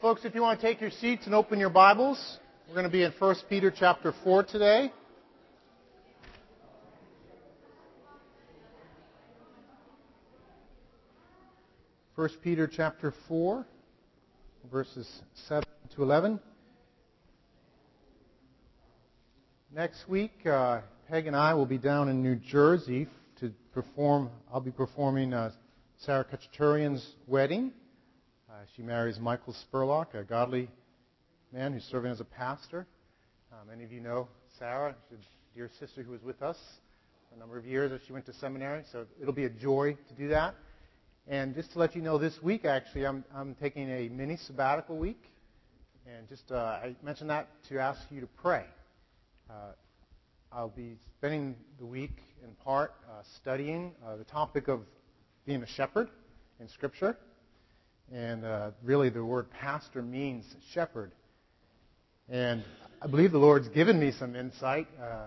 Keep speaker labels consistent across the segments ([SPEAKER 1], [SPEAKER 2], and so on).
[SPEAKER 1] folks, if you want to take your seats and open your Bibles, we're going to be in 1 Peter chapter 4 today. First Peter chapter 4, verses 7 to 11. Next week, uh, Peg and I will be down in New Jersey to perform. I'll be performing uh, Sarah Kachaturian's wedding. Uh, she marries Michael Spurlock, a godly man who's serving as a pastor. Uh, many of you know Sarah, a dear sister who was with us a number of years as she went to seminary. So it'll be a joy to do that. And just to let you know, this week actually, I'm, I'm taking a mini sabbatical week. And just uh, I mentioned that to ask you to pray. Uh, I'll be spending the week in part uh, studying uh, the topic of being a shepherd in Scripture. And uh, really, the word pastor means shepherd. And I believe the Lord's given me some insight, uh,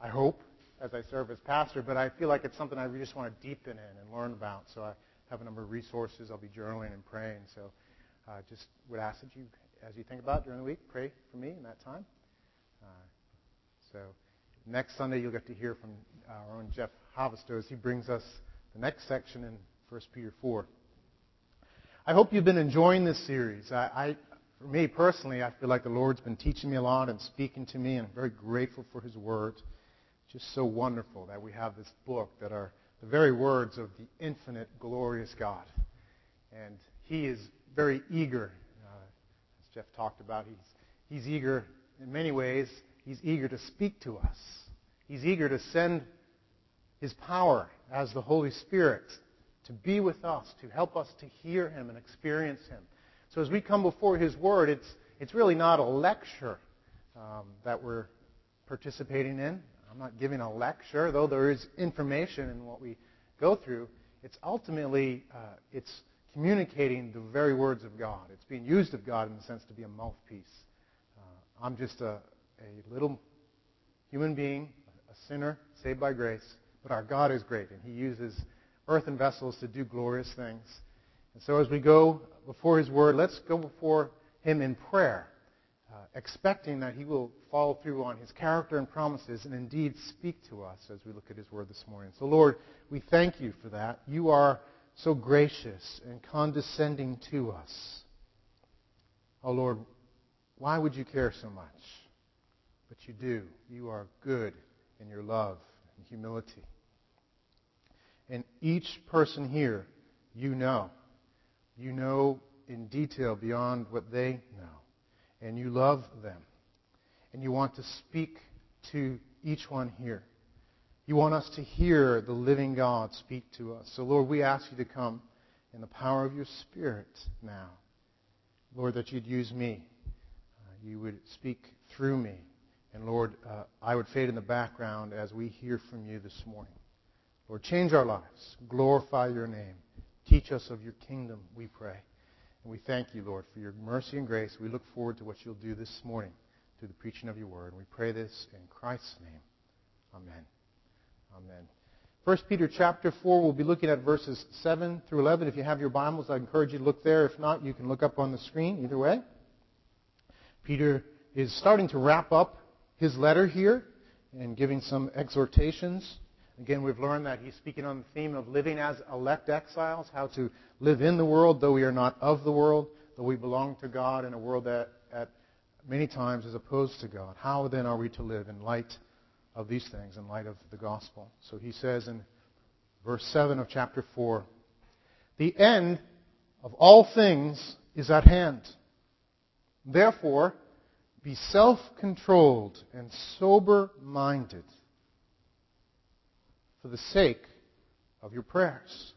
[SPEAKER 1] I hope, as I serve as pastor, but I feel like it's something I just want to deepen in and learn about. So I have a number of resources. I'll be journaling and praying. So uh, just would ask that you, as you think about it during the week, pray for me in that time. Uh, so next Sunday, you'll get to hear from our own Jeff Havisto as he brings us the next section in 1 Peter 4. I hope you've been enjoying this series. I, I, for me personally, I feel like the Lord's been teaching me a lot and speaking to me, and I'm very grateful for His Word. Just so wonderful that we have this book that are the very words of the infinite, glorious God. And He is very eager, uh, as Jeff talked about. He's, he's eager in many ways. He's eager to speak to us. He's eager to send His power as the Holy Spirit to be with us, to help us to hear Him and experience Him. So as we come before His Word, it's, it's really not a lecture um, that we're participating in. I'm not giving a lecture, though there is information in what we go through. It's ultimately, uh, it's communicating the very words of God. It's being used of God in the sense to be a mouthpiece. Uh, I'm just a, a little human being, a sinner, saved by grace, but our God is great, and He uses earthen vessels to do glorious things. And so as we go before His Word, let's go before Him in prayer, uh, expecting that He will follow through on His character and promises and indeed speak to us as we look at His Word this morning. So, Lord, we thank you for that. You are so gracious and condescending to us. Oh, Lord, why would you care so much? But you do. You are good in your love and humility. And each person here, you know. You know in detail beyond what they know. And you love them. And you want to speak to each one here. You want us to hear the living God speak to us. So, Lord, we ask you to come in the power of your Spirit now. Lord, that you'd use me. Uh, you would speak through me. And Lord, uh, I would fade in the background as we hear from you this morning. Lord, change our lives. Glorify your name. Teach us of your kingdom, we pray. And we thank you, Lord, for your mercy and grace. We look forward to what you'll do this morning through the preaching of your word. And we pray this in Christ's name. Amen. Amen. 1 Peter chapter 4, we'll be looking at verses 7 through 11. If you have your Bibles, I encourage you to look there. If not, you can look up on the screen. Either way. Peter is starting to wrap up his letter here and giving some exhortations Again, we've learned that he's speaking on the theme of living as elect exiles, how to live in the world, though we are not of the world, though we belong to God in a world that at many times is opposed to God. How then are we to live in light of these things, in light of the gospel? So he says in verse 7 of chapter 4, the end of all things is at hand. Therefore, be self-controlled and sober-minded for the sake of your prayers.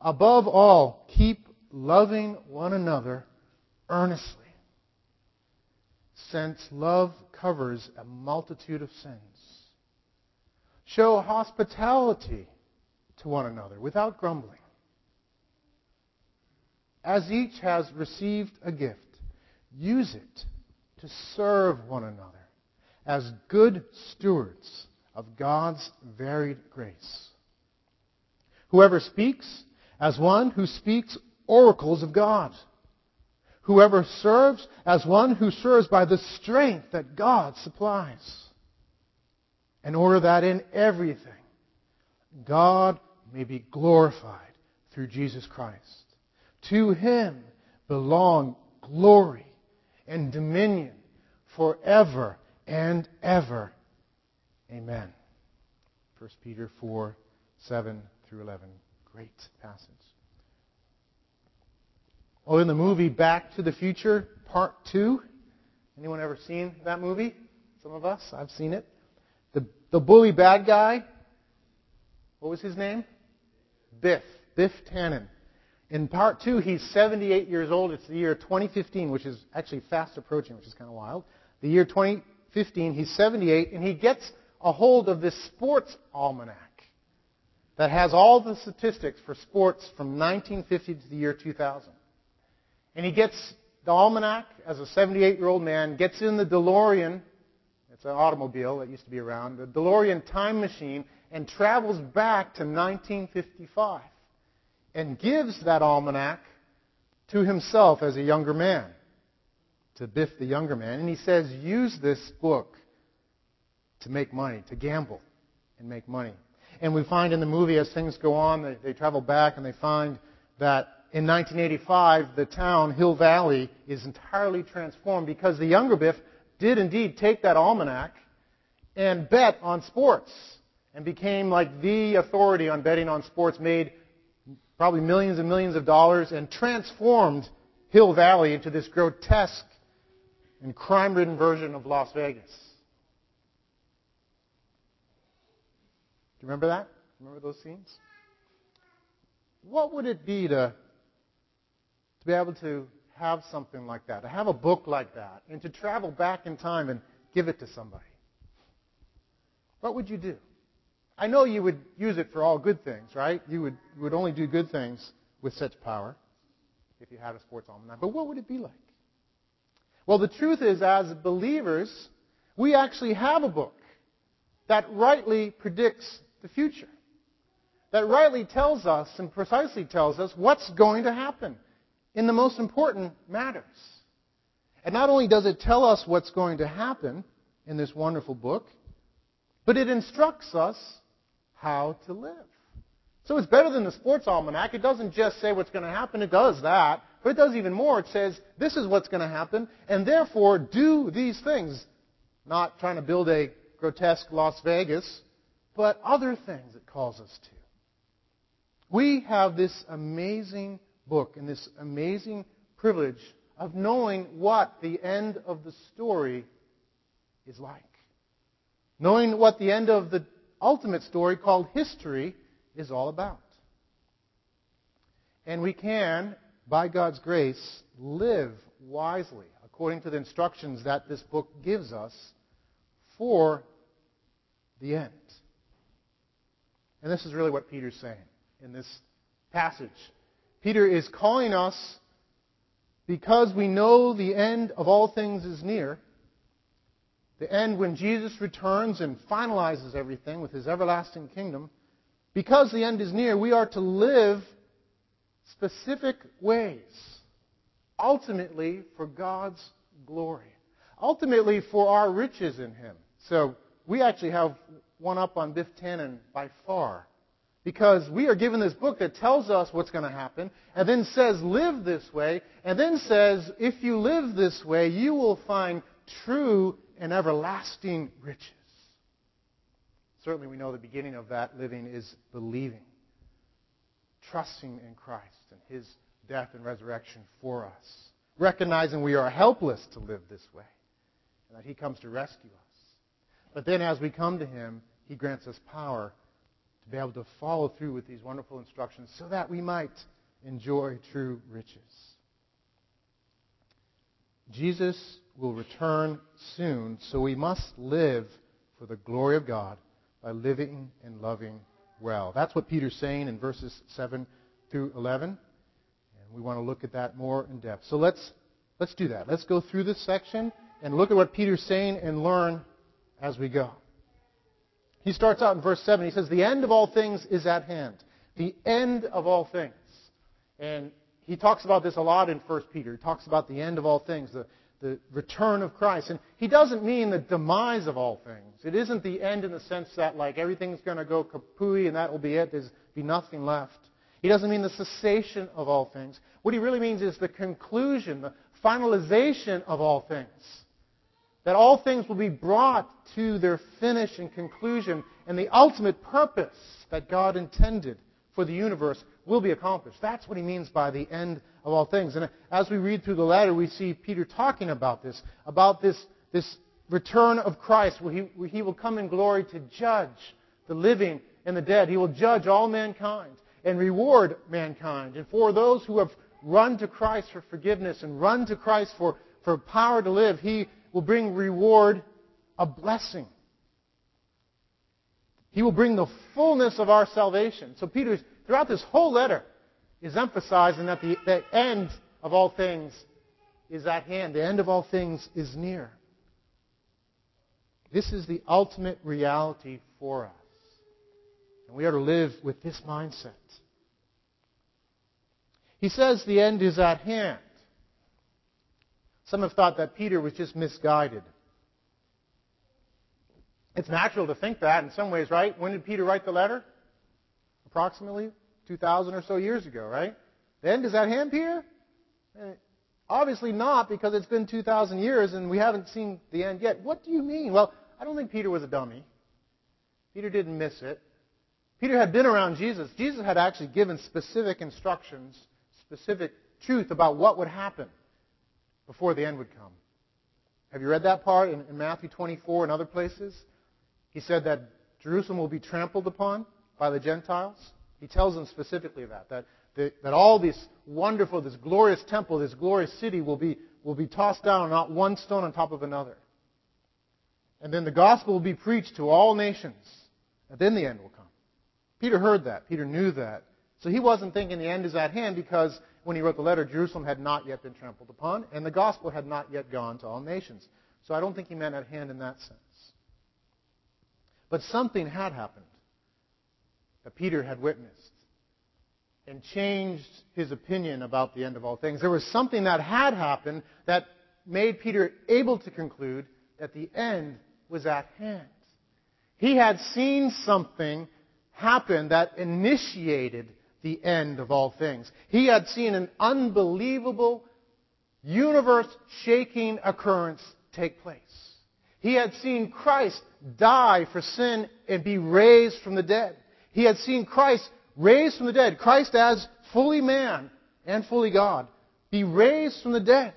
[SPEAKER 1] Above all, keep loving one another earnestly, since love covers a multitude of sins. Show hospitality to one another without grumbling. As each has received a gift, use it to serve one another as good stewards of God's varied grace. Whoever speaks, as one who speaks oracles of God. Whoever serves as one who serves by the strength that God supplies. In order that in everything God may be glorified through Jesus Christ. To him belong glory and dominion forever and ever. Amen. 1 Peter 4, 7 through 11. Great passage. Oh, in the movie Back to the Future, Part 2. Anyone ever seen that movie? Some of us? I've seen it. The, the bully bad guy, what was his name? Biff. Biff Tannen. In part two, he's 78 years old. It's the year 2015, which is actually fast approaching, which is kind of wild. The year 2015, he's 78, and he gets a hold of this sports almanac that has all the statistics for sports from 1950 to the year 2000. And he gets the almanac as a 78 year old man, gets in the DeLorean, it's an automobile that used to be around, the DeLorean time machine, and travels back to 1955 and gives that almanac to himself as a younger man, to Biff the younger man. And he says, use this book to make money, to gamble and make money. And we find in the movie as things go on, they, they travel back and they find that in 1985, the town, Hill Valley, is entirely transformed because the younger Biff did indeed take that almanac and bet on sports and became like the authority on betting on sports, made probably millions and millions of dollars, and transformed Hill Valley into this grotesque and crime ridden version of Las Vegas. You remember that? Remember those scenes? What would it be to, to be able to have something like that, to have a book like that, and to travel back in time and give it to somebody? What would you do? I know you would use it for all good things, right? You would, would only do good things with such power if you had a sports almanac. But what would it be like? Well, the truth is, as believers, we actually have a book that rightly predicts the future. That rightly tells us and precisely tells us what's going to happen in the most important matters. And not only does it tell us what's going to happen in this wonderful book, but it instructs us how to live. So it's better than the sports almanac. It doesn't just say what's going to happen, it does that. But it does even more. It says, this is what's going to happen, and therefore do these things. Not trying to build a grotesque Las Vegas, but other things it calls us to. We have this amazing book and this amazing privilege of knowing what the end of the story is like. Knowing what the end of the ultimate story called history is all about. And we can, by God's grace, live wisely according to the instructions that this book gives us for the end. And this is really what Peter's saying in this passage. Peter is calling us because we know the end of all things is near the end when Jesus returns and finalizes everything with his everlasting kingdom, because the end is near, we are to live specific ways, ultimately for God's glory, ultimately for our riches in him. So we actually have one up on Biff Tannen by far. Because we are given this book that tells us what's going to happen, and then says, live this way, and then says, if you live this way, you will find true and everlasting riches. Certainly, we know the beginning of that living is believing, trusting in Christ and his death and resurrection for us, recognizing we are helpless to live this way and that he comes to rescue us. But then, as we come to him, he grants us power to be able to follow through with these wonderful instructions so that we might enjoy true riches. Jesus will return soon, so we must live for the glory of God by living and loving well. That's what Peter's saying in verses 7 through 11. And we want to look at that more in depth. So let's, let's do that. Let's go through this section and look at what Peter's saying and learn as we go. He starts out in verse 7. He says, The end of all things is at hand. The end of all things. And he talks about this a lot in 1 Peter. He talks about the end of all things, the, the return of Christ. And he doesn't mean the demise of all things. It isn't the end in the sense that like everything's going to go kapooey and that will be it. There's be nothing left. He doesn't mean the cessation of all things. What he really means is the conclusion, the finalization of all things. That all things will be brought to their finish and conclusion, and the ultimate purpose that God intended for the universe will be accomplished. That's what he means by the end of all things. And as we read through the letter, we see Peter talking about this, about this, this return of Christ, where he, where he will come in glory to judge the living and the dead. He will judge all mankind and reward mankind. And for those who have run to Christ for forgiveness and run to Christ for, for power to live, He will bring reward, a blessing. He will bring the fullness of our salvation. So Peter, throughout this whole letter, is emphasizing that the, the end of all things is at hand. The end of all things is near. This is the ultimate reality for us. And we are to live with this mindset. He says the end is at hand. Some have thought that Peter was just misguided. It's natural to think that in some ways, right? When did Peter write the letter? Approximately 2,000 or so years ago, right? The end is at hand, Peter? Eh, obviously not, because it's been 2,000 years and we haven't seen the end yet. What do you mean? Well, I don't think Peter was a dummy. Peter didn't miss it. Peter had been around Jesus. Jesus had actually given specific instructions, specific truth about what would happen before the end would come. Have you read that part in, in Matthew 24 and other places? He said that Jerusalem will be trampled upon by the Gentiles. He tells them specifically that, that, that, that all this wonderful, this glorious temple, this glorious city will be, will be tossed down, not one stone on top of another. And then the gospel will be preached to all nations. And then the end will come. Peter heard that. Peter knew that. So he wasn't thinking the end is at hand because when he wrote the letter, Jerusalem had not yet been trampled upon and the gospel had not yet gone to all nations. So I don't think he meant at hand in that sense. But something had happened that Peter had witnessed and changed his opinion about the end of all things. There was something that had happened that made Peter able to conclude that the end was at hand. He had seen something happen that initiated the end of all things. He had seen an unbelievable, universe shaking occurrence take place. He had seen Christ die for sin and be raised from the dead. He had seen Christ raised from the dead. Christ as fully man and fully God be raised from the dead.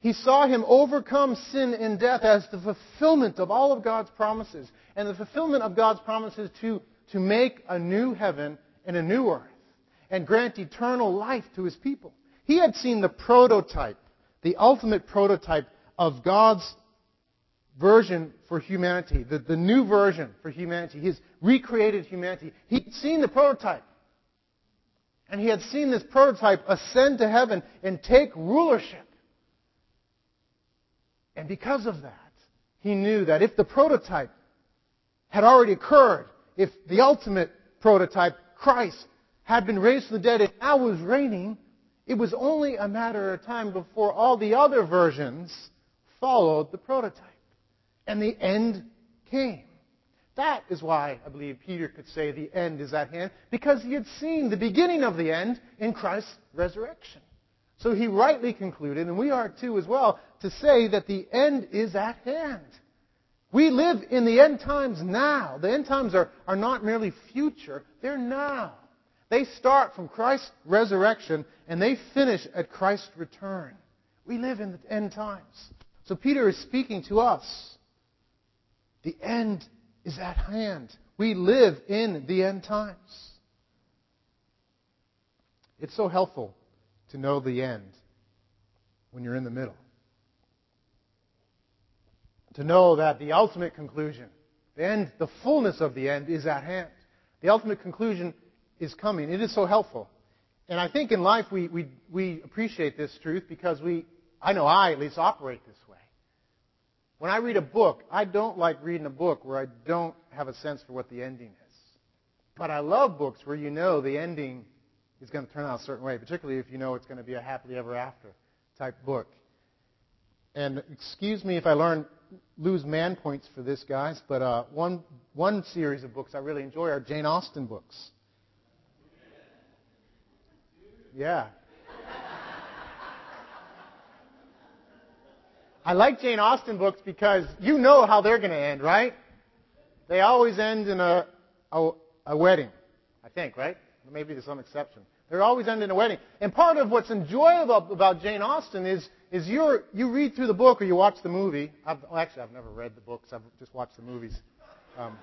[SPEAKER 1] He saw him overcome sin and death as the fulfillment of all of God's promises and the fulfillment of God's promises to to make a new heaven and a new earth and grant eternal life to his people. He had seen the prototype, the ultimate prototype of God's version for humanity, the, the new version for humanity, his recreated humanity. He'd seen the prototype. And he had seen this prototype ascend to heaven and take rulership. And because of that, he knew that if the prototype had already occurred, if the ultimate prototype, Christ, had been raised from the dead and now was reigning, it was only a matter of time before all the other versions followed the prototype. And the end came. That is why I believe Peter could say the end is at hand, because he had seen the beginning of the end in Christ's resurrection. So he rightly concluded, and we are too as well, to say that the end is at hand. We live in the end times now. The end times are, are not merely future, they're now. They start from Christ's resurrection and they finish at Christ's return. We live in the end times. So Peter is speaking to us. The end is at hand. We live in the end times. It's so helpful to know the end when you're in the middle to know that the ultimate conclusion, the end, the fullness of the end is at hand. The ultimate conclusion is coming. It is so helpful. And I think in life we, we, we appreciate this truth because we, I know I at least operate this way. When I read a book, I don't like reading a book where I don't have a sense for what the ending is. But I love books where you know the ending is going to turn out a certain way, particularly if you know it's going to be a happily ever after type book. And excuse me if I learn lose man points for this, guys, but uh, one one series of books I really enjoy are Jane Austen books. Yeah. I like Jane Austen books because you know how they're going to end, right? They always end in a, a, a wedding, I think, right? Maybe there's some exception. They're always end in a wedding. And part of what's enjoyable about Jane Austen is, is you're, you read through the book or you watch the movie. I've, well, actually, I've never read the books. I've just watched the movies. Um,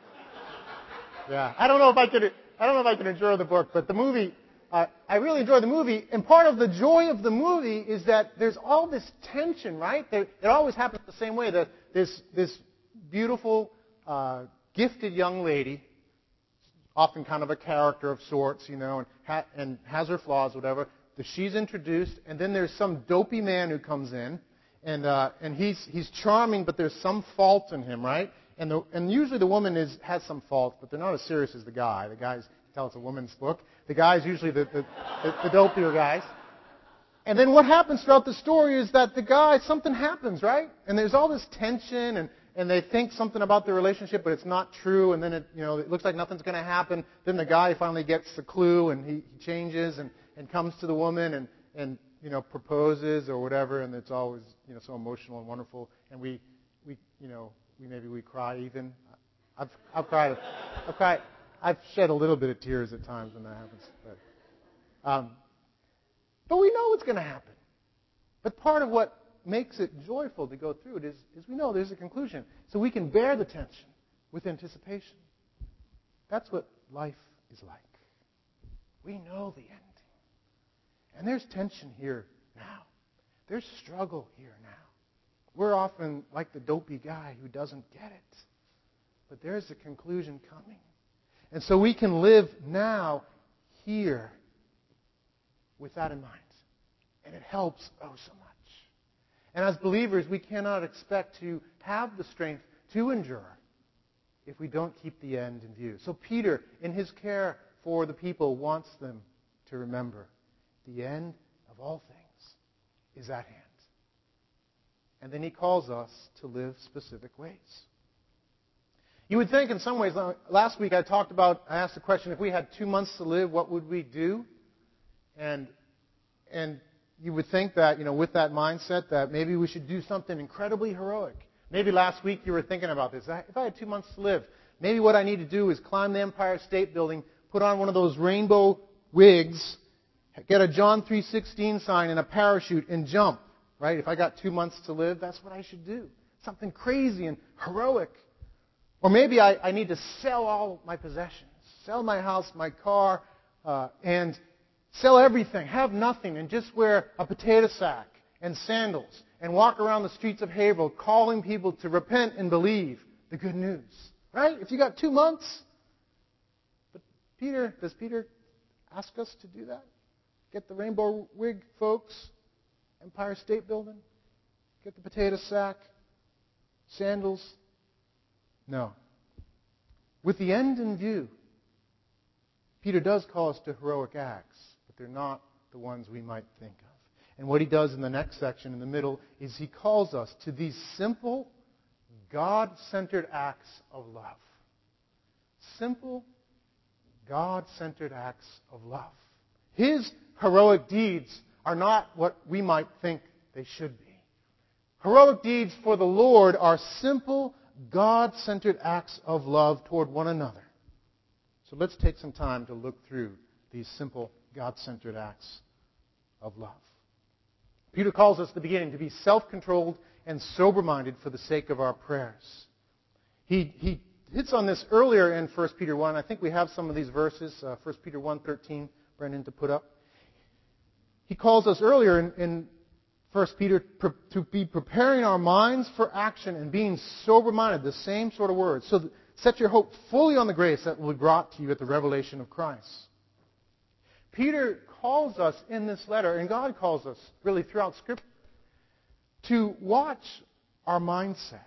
[SPEAKER 1] yeah, I don't know if I could. I don't know if I can enjoy the book, but the movie uh, I really enjoy the movie, and part of the joy of the movie is that there's all this tension, right? There, it always happens the same way. That this this beautiful, uh, gifted young lady, often kind of a character of sorts, you know, and, ha- and has her flaws, whatever. That she's introduced, and then there's some dopey man who comes in, and uh, and he's he's charming, but there's some fault in him, right? And the, and usually the woman is has some faults, but they're not as serious as the guy. The guy's tell it's a woman's book. The guys usually the, the, the, the dopier guys. And then what happens throughout the story is that the guy, something happens, right? And there's all this tension and, and they think something about the relationship, but it's not true. And then it, you know, it looks like nothing's going to happen. Then the guy finally gets the clue and he, he changes and, and comes to the woman and, and, you know, proposes or whatever. And it's always, you know, so emotional and wonderful. And we, we, you know, we maybe we cry even. I've, I've cried. I've cried. I've shed a little bit of tears at times when that happens. But, um, but we know it's going to happen. But part of what makes it joyful to go through it is, is we know there's a conclusion. So we can bear the tension with anticipation. That's what life is like. We know the ending. And there's tension here now. There's struggle here now. We're often like the dopey guy who doesn't get it. But there's a conclusion coming. And so we can live now, here, with that in mind. And it helps oh so much. And as believers, we cannot expect to have the strength to endure if we don't keep the end in view. So Peter, in his care for the people, wants them to remember the end of all things is at hand. And then he calls us to live specific ways. You would think, in some ways, uh, last week I talked about, I asked the question, if we had two months to live, what would we do? And, and you would think that, you know, with that mindset, that maybe we should do something incredibly heroic. Maybe last week you were thinking about this. If I had two months to live, maybe what I need to do is climb the Empire State Building, put on one of those rainbow wigs, get a John 3.16 sign and a parachute and jump. Right? If I got two months to live, that's what I should do. Something crazy and heroic. Or maybe I, I need to sell all my possessions, sell my house, my car, uh, and sell everything, have nothing, and just wear a potato sack and sandals and walk around the streets of Haverhill calling people to repent and believe the good news. Right? If you got two months. But Peter, does Peter ask us to do that? Get the rainbow wig, folks, Empire State Building, get the potato sack, sandals, no. With the end in view, Peter does call us to heroic acts, but they're not the ones we might think of. And what he does in the next section, in the middle, is he calls us to these simple, God centered acts of love. Simple, God centered acts of love. His heroic deeds are not what we might think they should be. Heroic deeds for the Lord are simple, God centered acts of love toward one another. So let's take some time to look through these simple God centered acts of love. Peter calls us at the beginning to be self controlled and sober minded for the sake of our prayers. He, he hits on this earlier in 1 Peter 1. I think we have some of these verses, uh, 1 Peter 1.13, Brendan, to put up. He calls us earlier in, in First Peter, to be preparing our minds for action and being sober-minded, the same sort of words. So set your hope fully on the grace that will be brought to you at the revelation of Christ. Peter calls us in this letter, and God calls us really throughout Scripture, to watch our mindset,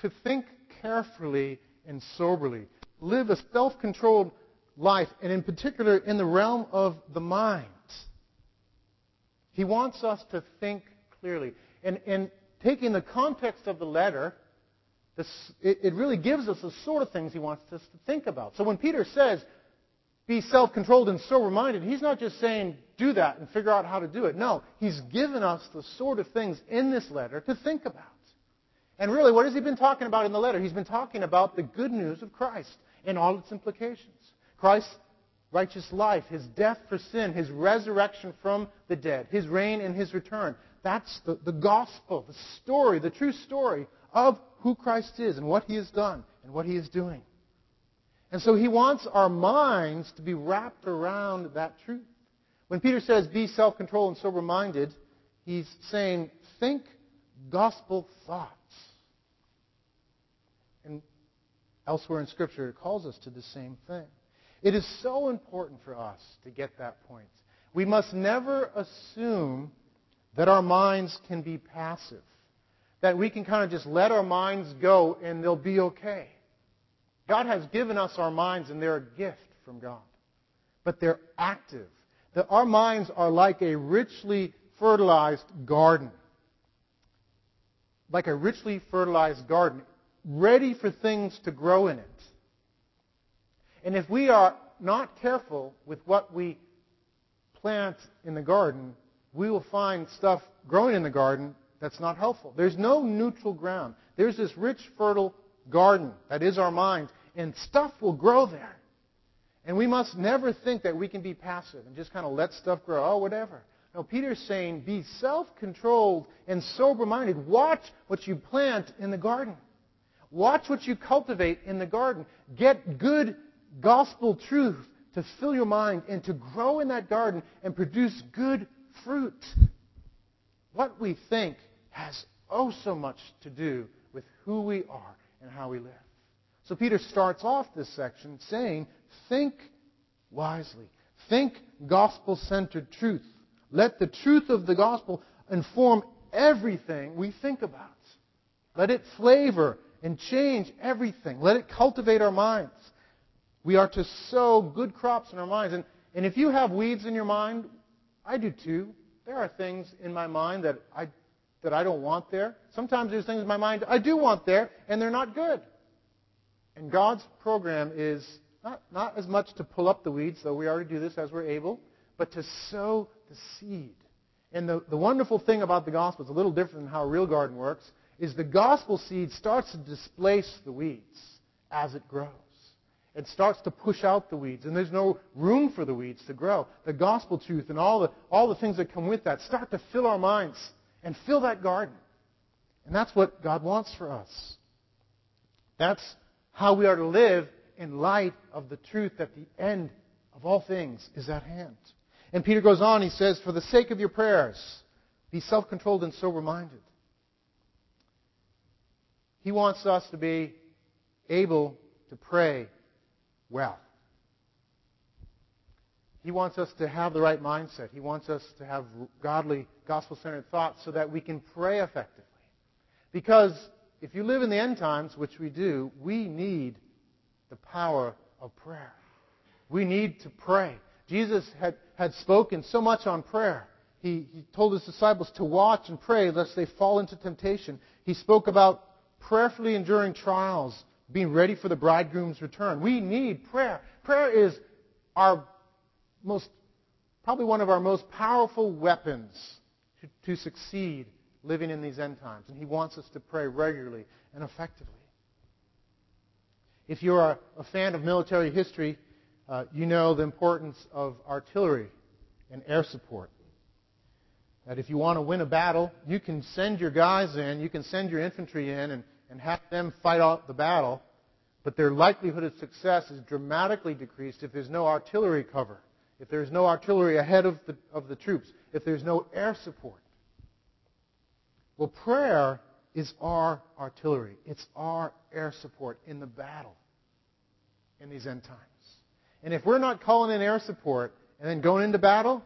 [SPEAKER 1] to think carefully and soberly, live a self-controlled life, and in particular in the realm of the mind. He wants us to think clearly. And, and taking the context of the letter, this, it, it really gives us the sort of things he wants us to think about. So when Peter says, be self controlled and sober minded, he's not just saying, do that and figure out how to do it. No, he's given us the sort of things in this letter to think about. And really, what has he been talking about in the letter? He's been talking about the good news of Christ and all its implications. Christ's righteous life, his death for sin, his resurrection from the dead, his reign and his return. That's the, the gospel, the story, the true story of who Christ is and what he has done and what he is doing. And so he wants our minds to be wrapped around that truth. When Peter says, be self controlled and sober minded, he's saying, think gospel thoughts. And elsewhere in Scripture, it calls us to the same thing. It is so important for us to get that point. We must never assume that our minds can be passive, that we can kind of just let our minds go and they'll be okay. God has given us our minds and they're a gift from God. But they're active. That our minds are like a richly fertilized garden. Like a richly fertilized garden, ready for things to grow in it. And if we are not careful with what we plant in the garden, we will find stuff growing in the garden that's not helpful. There's no neutral ground. There's this rich, fertile garden that is our mind, and stuff will grow there. And we must never think that we can be passive and just kind of let stuff grow. Oh, whatever. No, Peter's saying be self controlled and sober minded. Watch what you plant in the garden. Watch what you cultivate in the garden. Get good gospel truth to fill your mind and to grow in that garden and produce good fruit. What we think has oh so much to do with who we are and how we live. So Peter starts off this section saying, think wisely. Think gospel centered truth. Let the truth of the gospel inform everything we think about. Let it flavor and change everything. Let it cultivate our minds. We are to sow good crops in our minds. And, and if you have weeds in your mind, I do too. There are things in my mind that I, that I don't want there. Sometimes there's things in my mind I do want there, and they're not good. And God's program is not, not as much to pull up the weeds, though we already do this as we're able, but to sow the seed. And the, the wonderful thing about the gospel, it's a little different than how a real garden works, is the gospel seed starts to displace the weeds as it grows. It starts to push out the weeds, and there's no room for the weeds to grow. The gospel truth and all the, all the things that come with that start to fill our minds and fill that garden. And that's what God wants for us. That's how we are to live in light of the truth that the end of all things is at hand. And Peter goes on, he says, For the sake of your prayers, be self controlled and sober minded. He wants us to be able to pray well. He wants us to have the right mindset. He wants us to have godly, gospel centered thoughts so that we can pray effectively. Because if you live in the end times, which we do, we need the power of prayer. We need to pray. Jesus had, had spoken so much on prayer. He, he told his disciples to watch and pray lest they fall into temptation. He spoke about prayerfully enduring trials, being ready for the bridegroom's return. We need prayer. Prayer is our most, probably one of our most powerful weapons to, to succeed living in these end times. And He wants us to pray regularly and effectively. If you're a, a fan of military history, uh, you know the importance of artillery and air support. That if you want to win a battle, you can send your guys in, you can send your infantry in, and and have them fight out the battle, but their likelihood of success is dramatically decreased if there's no artillery cover, if there's no artillery ahead of the, of the troops, if there's no air support. Well, prayer is our artillery. It's our air support in the battle in these end times. And if we're not calling in air support and then going into battle,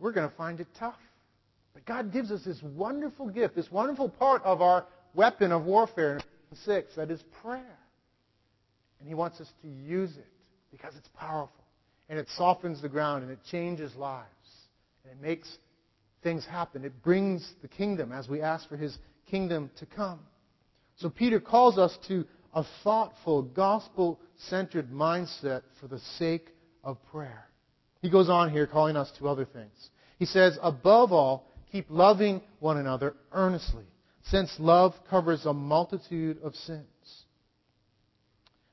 [SPEAKER 1] we're going to find it tough. But God gives us this wonderful gift, this wonderful part of our weapon of warfare in 6, that is prayer. And he wants us to use it because it's powerful. And it softens the ground and it changes lives. And it makes things happen. It brings the kingdom as we ask for his kingdom to come. So Peter calls us to a thoughtful, gospel centered mindset for the sake of prayer. He goes on here calling us to other things. He says, above all, keep loving one another earnestly, since love covers a multitude of sins.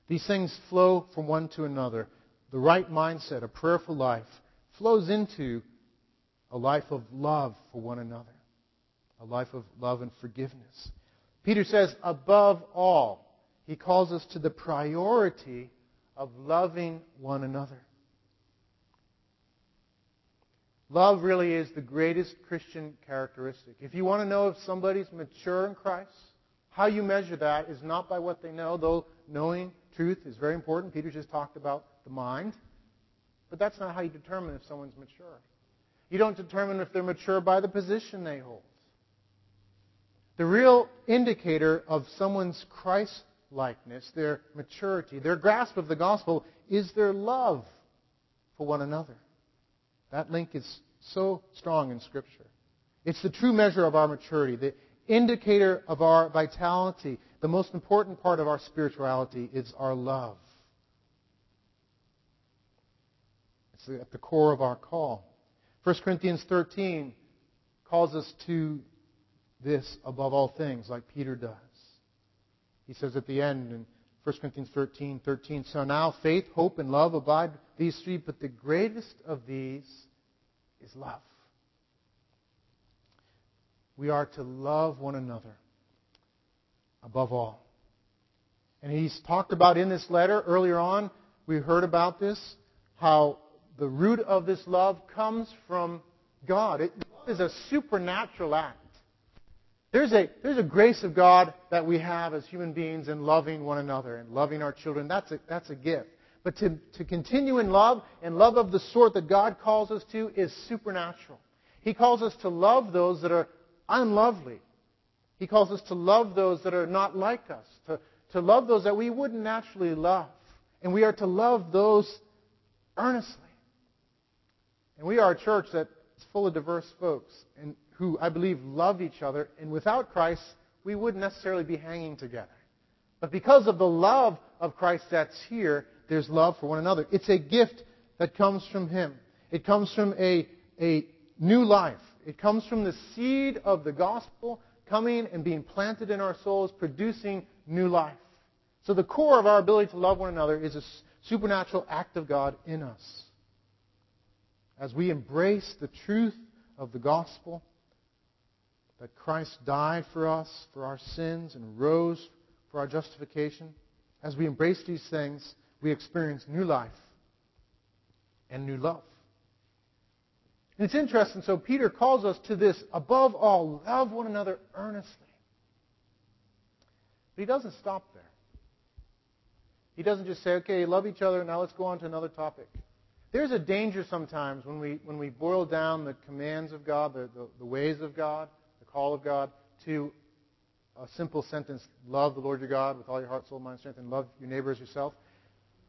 [SPEAKER 1] These things flow from one to another. The right mindset, a prayerful life, flows into a life of love for one another, a life of love and forgiveness. Peter says, above all, he calls us to the priority of loving one another. Love really is the greatest Christian characteristic. If you want to know if somebody's mature in Christ, how you measure that is not by what they know, though knowing truth is very important. Peter just talked about the mind. But that's not how you determine if someone's mature. You don't determine if they're mature by the position they hold. The real indicator of someone's Christ likeness, their maturity, their grasp of the gospel, is their love for one another. That link is so strong in Scripture. It's the true measure of our maturity, the indicator of our vitality. The most important part of our spirituality is our love. It's at the core of our call. 1 Corinthians 13 calls us to this above all things, like Peter does. He says at the end in 1 Corinthians 13, 13, So now faith, hope, and love abide these three, but the greatest of these is love. We are to love one another above all. And he's talked about in this letter earlier on, we heard about this, how the root of this love comes from God. It is a supernatural act. There's a, there's a grace of God that we have as human beings in loving one another and loving our children. That's a, that's a gift. But to, to continue in love, and love of the sort that God calls us to, is supernatural. He calls us to love those that are unlovely. He calls us to love those that are not like us, to, to love those that we wouldn't naturally love. And we are to love those earnestly. And we are a church that is full of diverse folks. And who I believe love each other, and without Christ, we wouldn't necessarily be hanging together. But because of the love of Christ that's here, there's love for one another. It's a gift that comes from Him. It comes from a, a new life. It comes from the seed of the gospel coming and being planted in our souls, producing new life. So the core of our ability to love one another is a supernatural act of God in us. As we embrace the truth of the gospel, that Christ died for us, for our sins, and rose for our justification, as we embrace these things, we experience new life and new love. And it's interesting, so Peter calls us to this above all, love one another earnestly. But he doesn't stop there. He doesn't just say, okay, love each other, now let's go on to another topic. There's a danger sometimes when we, when we boil down the commands of God, the, the, the ways of God, the call of God to a simple sentence, love the Lord your God with all your heart, soul, mind, strength, and love your neighbor as yourself.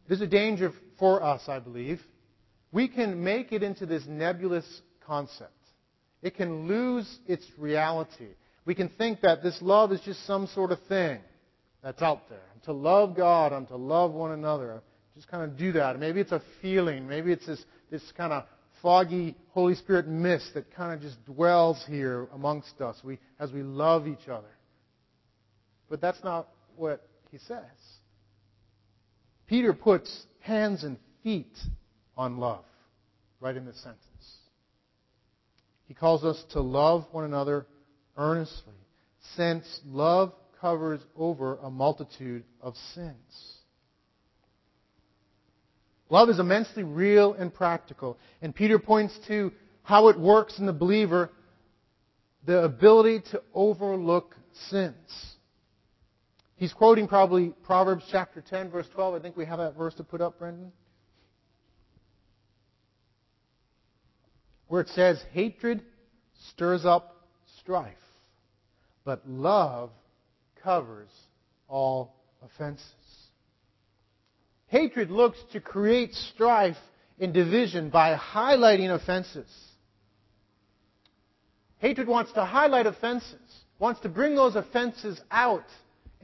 [SPEAKER 1] There's a danger for us, I believe. We can make it into this nebulous concept. It can lose its reality. We can think that this love is just some sort of thing that's out there. I'm to love God, I'm to love one another. Just kind of do that. Maybe it's a feeling. Maybe it's this, this kind of foggy Holy Spirit mist that kind of just dwells here amongst us we, as we love each other. But that's not what he says. Peter puts hands and feet on love right in this sentence. He calls us to love one another earnestly, since love covers over a multitude of sins. Love is immensely real and practical. And Peter points to how it works in the believer the ability to overlook sins. He's quoting probably Proverbs chapter 10, verse 12. I think we have that verse to put up, Brendan. Where it says, Hatred stirs up strife, but love covers all offenses. Hatred looks to create strife and division by highlighting offenses. Hatred wants to highlight offenses, wants to bring those offenses out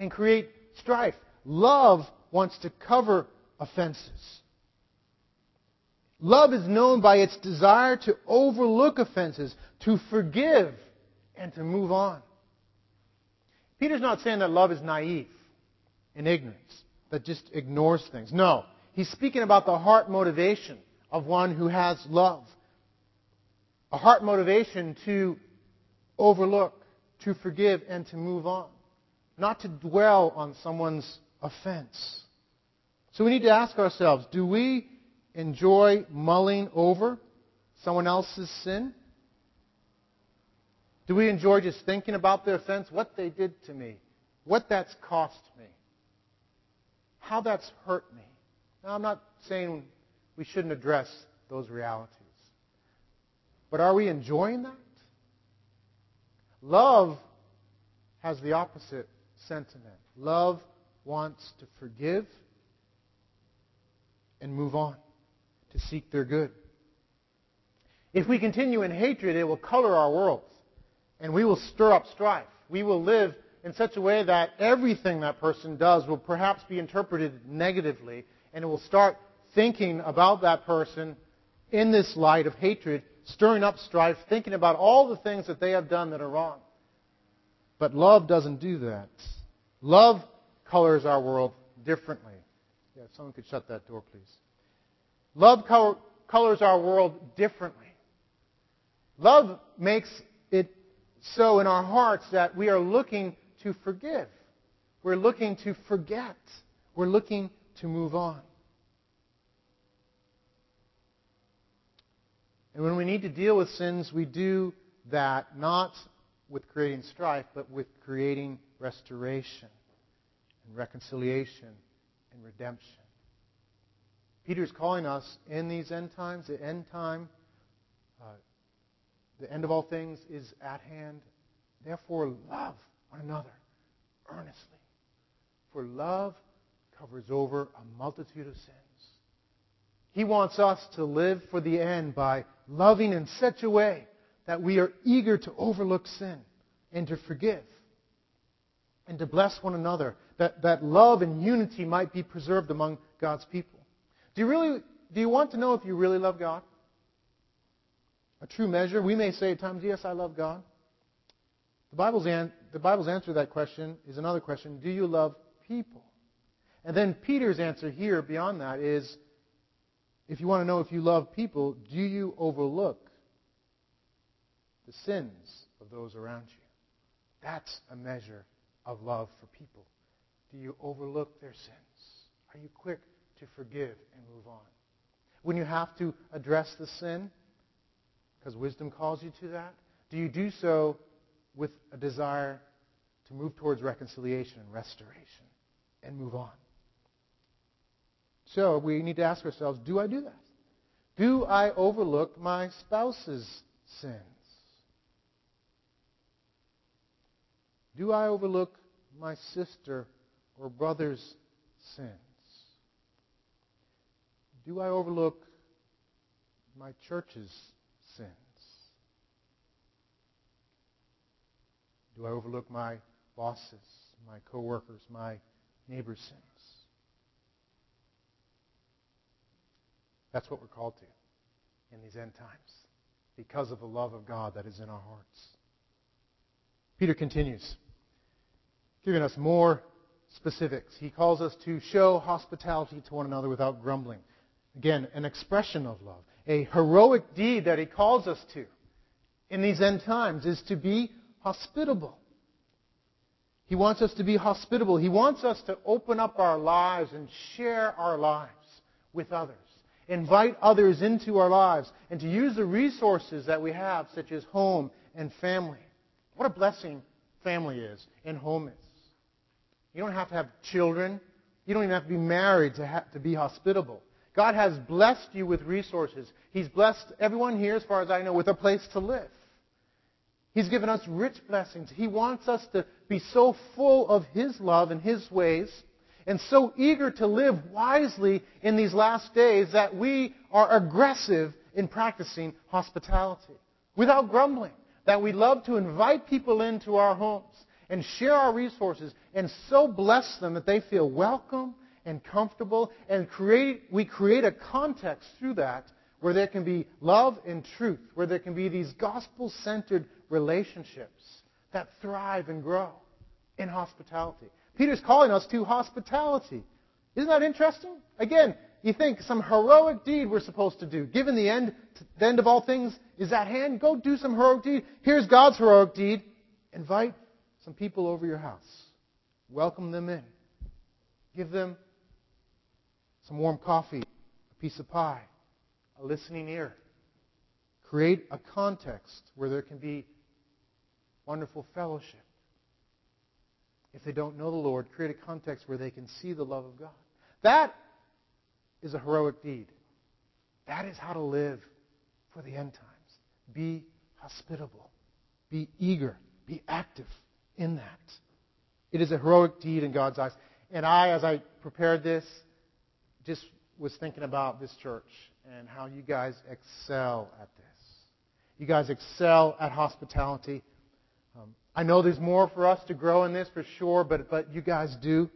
[SPEAKER 1] and create strife. Love wants to cover offenses. Love is known by its desire to overlook offenses, to forgive, and to move on. Peter's not saying that love is naive and ignorance, that just ignores things. No. He's speaking about the heart motivation of one who has love. A heart motivation to overlook, to forgive, and to move on. Not to dwell on someone's offense. So we need to ask ourselves do we enjoy mulling over someone else's sin? Do we enjoy just thinking about their offense, what they did to me, what that's cost me, how that's hurt me? Now, I'm not saying we shouldn't address those realities. But are we enjoying that? Love has the opposite sentiment. Love wants to forgive and move on, to seek their good. If we continue in hatred, it will color our worlds, and we will stir up strife. We will live in such a way that everything that person does will perhaps be interpreted negatively, and it will start thinking about that person in this light of hatred, stirring up strife, thinking about all the things that they have done that are wrong. But love doesn't do that. Love colors our world differently. Yeah, if someone could shut that door, please. Love color, colors our world differently. Love makes it so in our hearts that we are looking to forgive. We're looking to forget. We're looking to move on. And when we need to deal with sins, we do that not with creating strife, but with creating restoration and reconciliation and redemption. Peter's calling us in these end times, the end time, uh, the end of all things is at hand. Therefore, love one another earnestly. For love covers over a multitude of sins. He wants us to live for the end by loving in such a way that we are eager to overlook sin and to forgive and to bless one another, that, that love and unity might be preserved among God's people. Do you really do you want to know if you really love God? A true measure. We may say at times, yes, I love God. The Bible's, an, the Bible's answer to that question is another question. Do you love people? And then Peter's answer here beyond that is if you want to know if you love people, do you overlook the sins of those around you? That's a measure of love for people. Do you overlook their sins? Are you quick to forgive and move on? When you have to address the sin, because wisdom calls you to that, do you do so with a desire to move towards reconciliation and restoration and move on? So we need to ask ourselves do I do that? Do I overlook my spouse's sins? Do I overlook my sister or brother's sins? Do I overlook my church's sins? Do I overlook my bosses, my coworkers, my neighbor's sins? That's what we're called to in these end times because of the love of God that is in our hearts. Peter continues, giving us more specifics. He calls us to show hospitality to one another without grumbling. Again, an expression of love. A heroic deed that he calls us to in these end times is to be hospitable. He wants us to be hospitable. He wants us to open up our lives and share our lives with others invite others into our lives, and to use the resources that we have, such as home and family. What a blessing family is and home is. You don't have to have children. You don't even have to be married to, ha- to be hospitable. God has blessed you with resources. He's blessed everyone here, as far as I know, with a place to live. He's given us rich blessings. He wants us to be so full of His love and His ways and so eager to live wisely in these last days that we are aggressive in practicing hospitality without grumbling. That we love to invite people into our homes and share our resources and so bless them that they feel welcome and comfortable and create, we create a context through that where there can be love and truth, where there can be these gospel-centered relationships that thrive and grow in hospitality. Peter's calling us to hospitality. Isn't that interesting? Again, you think some heroic deed we're supposed to do. Given the end, the end of all things is at hand, go do some heroic deed. Here's God's heroic deed. Invite some people over your house. Welcome them in. Give them some warm coffee, a piece of pie, a listening ear. Create a context where there can be wonderful fellowship. If they don't know the Lord, create a context where they can see the love of God. That is a heroic deed. That is how to live for the end times. Be hospitable. Be eager. Be active in that. It is a heroic deed in God's eyes. And I, as I prepared this, just was thinking about this church and how you guys excel at this. You guys excel at hospitality. Um, I know there's more for us to grow in this for sure, but, but you guys do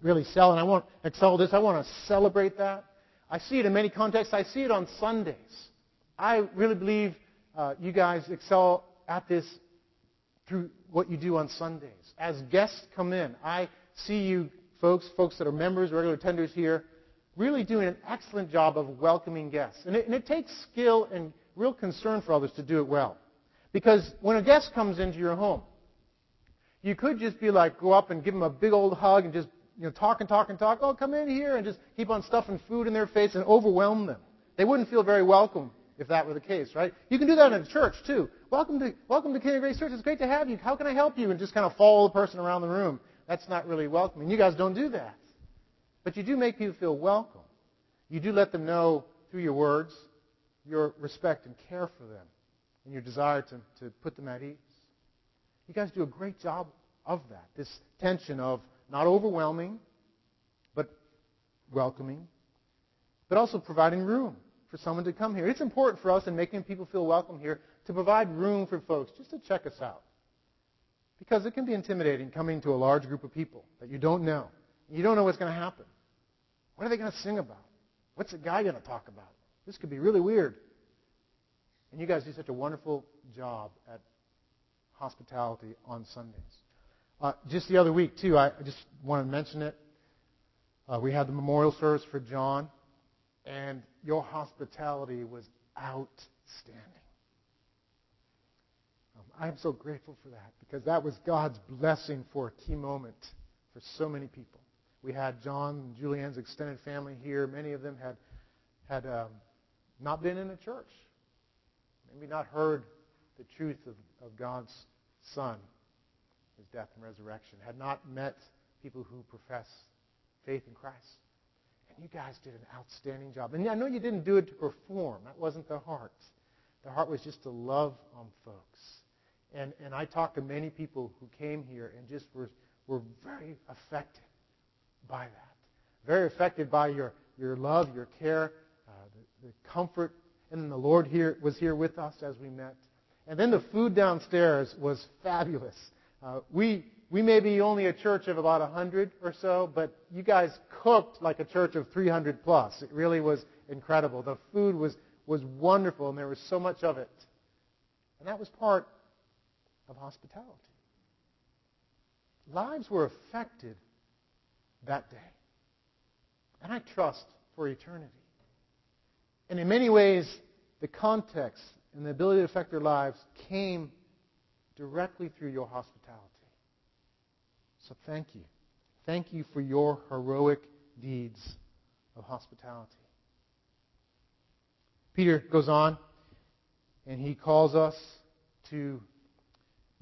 [SPEAKER 1] really sell. And I want to excel this. I want to celebrate that. I see it in many contexts. I see it on Sundays. I really believe uh, you guys excel at this through what you do on Sundays. As guests come in, I see you folks, folks that are members, regular attenders here, really doing an excellent job of welcoming guests. And it, and it takes skill and real concern for others to do it well. Because when a guest comes into your home, you could just be like, go up and give them a big old hug and just you know, talk and talk and talk. Oh, come in here and just keep on stuffing food in their face and overwhelm them. They wouldn't feel very welcome if that were the case, right? You can do that in a church too. Welcome to welcome to King of Grace Church. It's great to have you. How can I help you? And just kind of follow the person around the room. That's not really welcoming. You guys don't do that. But you do make people feel welcome. You do let them know through your words your respect and care for them and your desire to, to put them at ease. You guys do a great job of that. This tension of not overwhelming, but welcoming, but also providing room for someone to come here. It's important for us in making people feel welcome here to provide room for folks just to check us out. Because it can be intimidating coming to a large group of people that you don't know. You don't know what's going to happen. What are they going to sing about? What's the guy going to talk about? This could be really weird. And you guys do such a wonderful job at hospitality on Sundays. Uh, just the other week, too, I just want to mention it. Uh, we had the memorial service for John, and your hospitality was outstanding. I am so grateful for that because that was God's blessing for a key moment for so many people. We had John and Julianne's extended family here. Many of them had had um, not been in a church maybe not heard the truth of, of God's Son, his death and resurrection, had not met people who profess faith in Christ. And you guys did an outstanding job. And I know you didn't do it to perform. That wasn't the heart. The heart was just to love on folks. And, and I talked to many people who came here and just were, were very affected by that. Very affected by your, your love, your care, uh, the, the comfort and then the Lord here was here with us as we met. And then the food downstairs was fabulous. Uh, we we may be only a church of about 100 or so, but you guys cooked like a church of 300 plus. It really was incredible. The food was was wonderful, and there was so much of it. And that was part of hospitality. Lives were affected that day. And I trust for eternity. And in many ways, the context and the ability to affect their lives came directly through your hospitality. So thank you. Thank you for your heroic deeds of hospitality. Peter goes on and he calls us to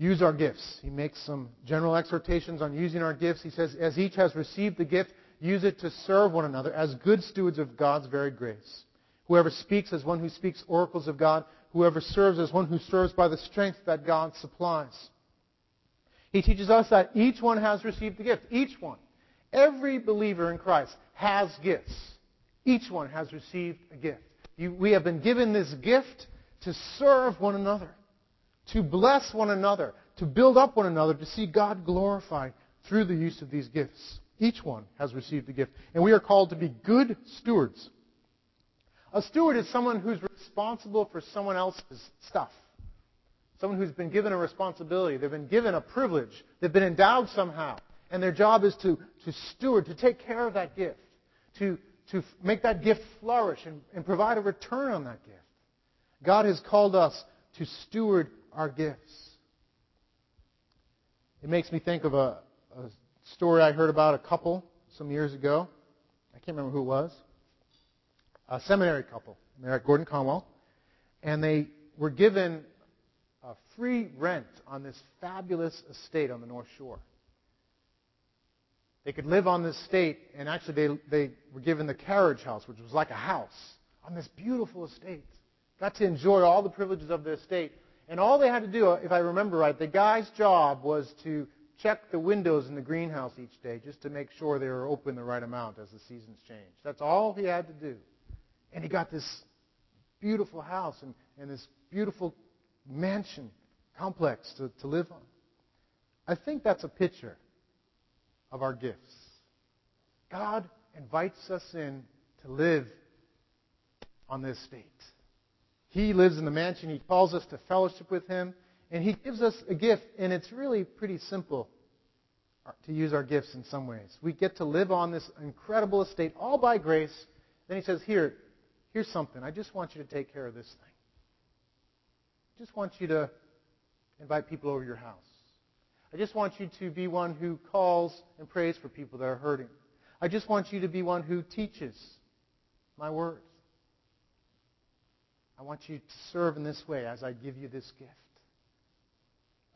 [SPEAKER 1] use our gifts. He makes some general exhortations on using our gifts. He says, As each has received the gift, use it to serve one another as good stewards of God's very grace. Whoever speaks as one who speaks oracles of God. Whoever serves as one who serves by the strength that God supplies. He teaches us that each one has received a gift. Each one. Every believer in Christ has gifts. Each one has received a gift. You, we have been given this gift to serve one another, to bless one another, to build up one another, to see God glorified through the use of these gifts. Each one has received a gift. And we are called to be good stewards. A steward is someone who's responsible for someone else's stuff. Someone who's been given a responsibility. They've been given a privilege. They've been endowed somehow. And their job is to, to steward, to take care of that gift, to, to make that gift flourish and, and provide a return on that gift. God has called us to steward our gifts. It makes me think of a, a story I heard about a couple some years ago. I can't remember who it was. A seminary couple. They're at Gordon Conwell. And they were given a free rent on this fabulous estate on the North Shore. They could live on this estate, and actually they, they were given the carriage house, which was like a house, on this beautiful estate. Got to enjoy all the privileges of the estate. And all they had to do, if I remember right, the guy's job was to check the windows in the greenhouse each day just to make sure they were open the right amount as the seasons changed. That's all he had to do. And he got this beautiful house and, and this beautiful mansion complex to, to live on. I think that's a picture of our gifts. God invites us in to live on this state. He lives in the mansion. He calls us to fellowship with Him. And He gives us a gift, and it's really pretty simple to use our gifts in some ways. We get to live on this incredible estate all by grace. Then He says, Here, here's something. I just want you to take care of this thing. I just want you to invite people over your house. I just want you to be one who calls and prays for people that are hurting. I just want you to be one who teaches my word. I want you to serve in this way as I give you this gift.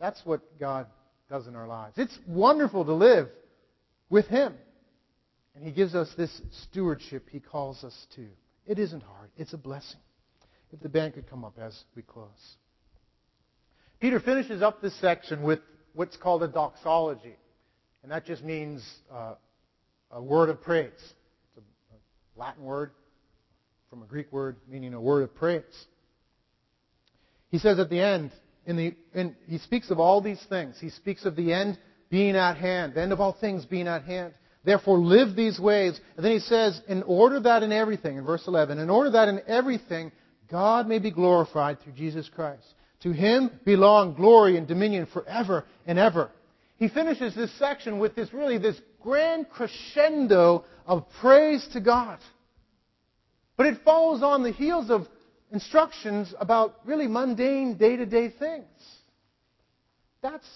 [SPEAKER 1] That's what God does in our lives. It's wonderful to live with Him. And He gives us this stewardship He calls us to. It isn't hard, it's a blessing. If the band could come up as we close. Peter finishes up this section with what's called a doxology. And that just means uh, a word of praise. It's a Latin word from a Greek word meaning a word of praise. He says at the end, in the, in, he speaks of all these things. He speaks of the end being at hand, the end of all things being at hand. Therefore, live these ways. And then he says, in order that in everything, in verse 11, in order that in everything God may be glorified through Jesus Christ. To him belong glory and dominion forever and ever. He finishes this section with this really this grand crescendo of praise to God. But it follows on the heels of instructions about really mundane day to day things. That's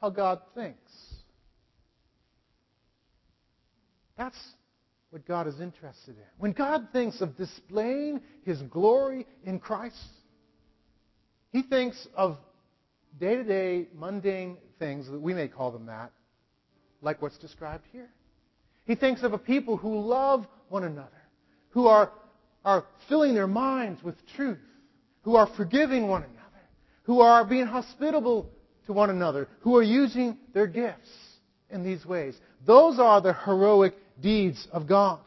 [SPEAKER 1] how God thinks. That's what God is interested in. When God thinks of displaying His glory in Christ, he thinks of day to day mundane things, that we may call them that, like what's described here. He thinks of a people who love one another, who are, are filling their minds with truth, who are forgiving one another, who are being hospitable to one another, who are using their gifts in these ways. Those are the heroic deeds of God.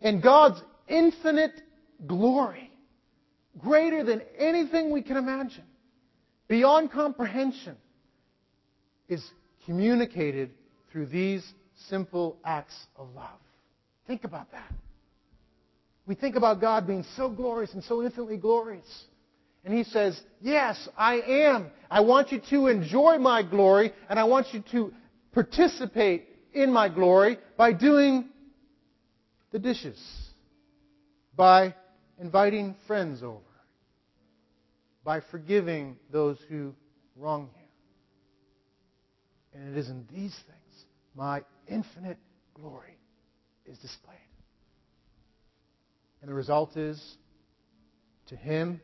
[SPEAKER 1] And God's infinite glory greater than anything we can imagine, beyond comprehension, is communicated through these simple acts of love. Think about that. We think about God being so glorious and so infinitely glorious. And he says, Yes, I am. I want you to enjoy my glory, and I want you to participate in my glory by doing the dishes, by inviting friends over, by forgiving those who wrong you. And it is in these things my infinite glory is displayed. And the result is to him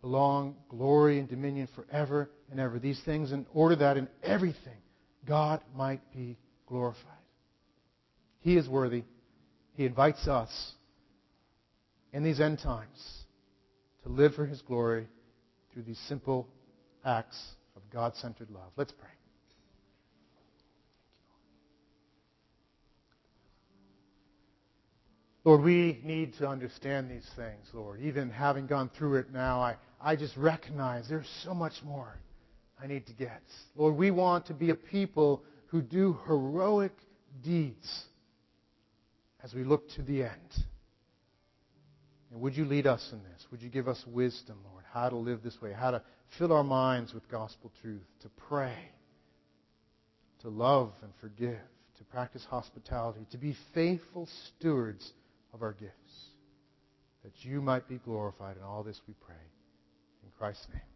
[SPEAKER 1] belong glory and dominion forever and ever. These things in order that in everything God might be glorified. He is worthy. He invites us in these end times to live for His glory through these simple acts of God centered love. Let's pray. Lord, we need to understand these things, Lord. Even having gone through it now, I, I just recognize there's so much more I need to get. Lord, we want to be a people who do heroic deeds as we look to the end. And would you lead us in this? Would you give us wisdom, Lord, how to live this way, how to fill our minds with gospel truth, to pray, to love and forgive, to practice hospitality, to be faithful stewards of our gifts, that you might be glorified in all this we pray. In Christ's name.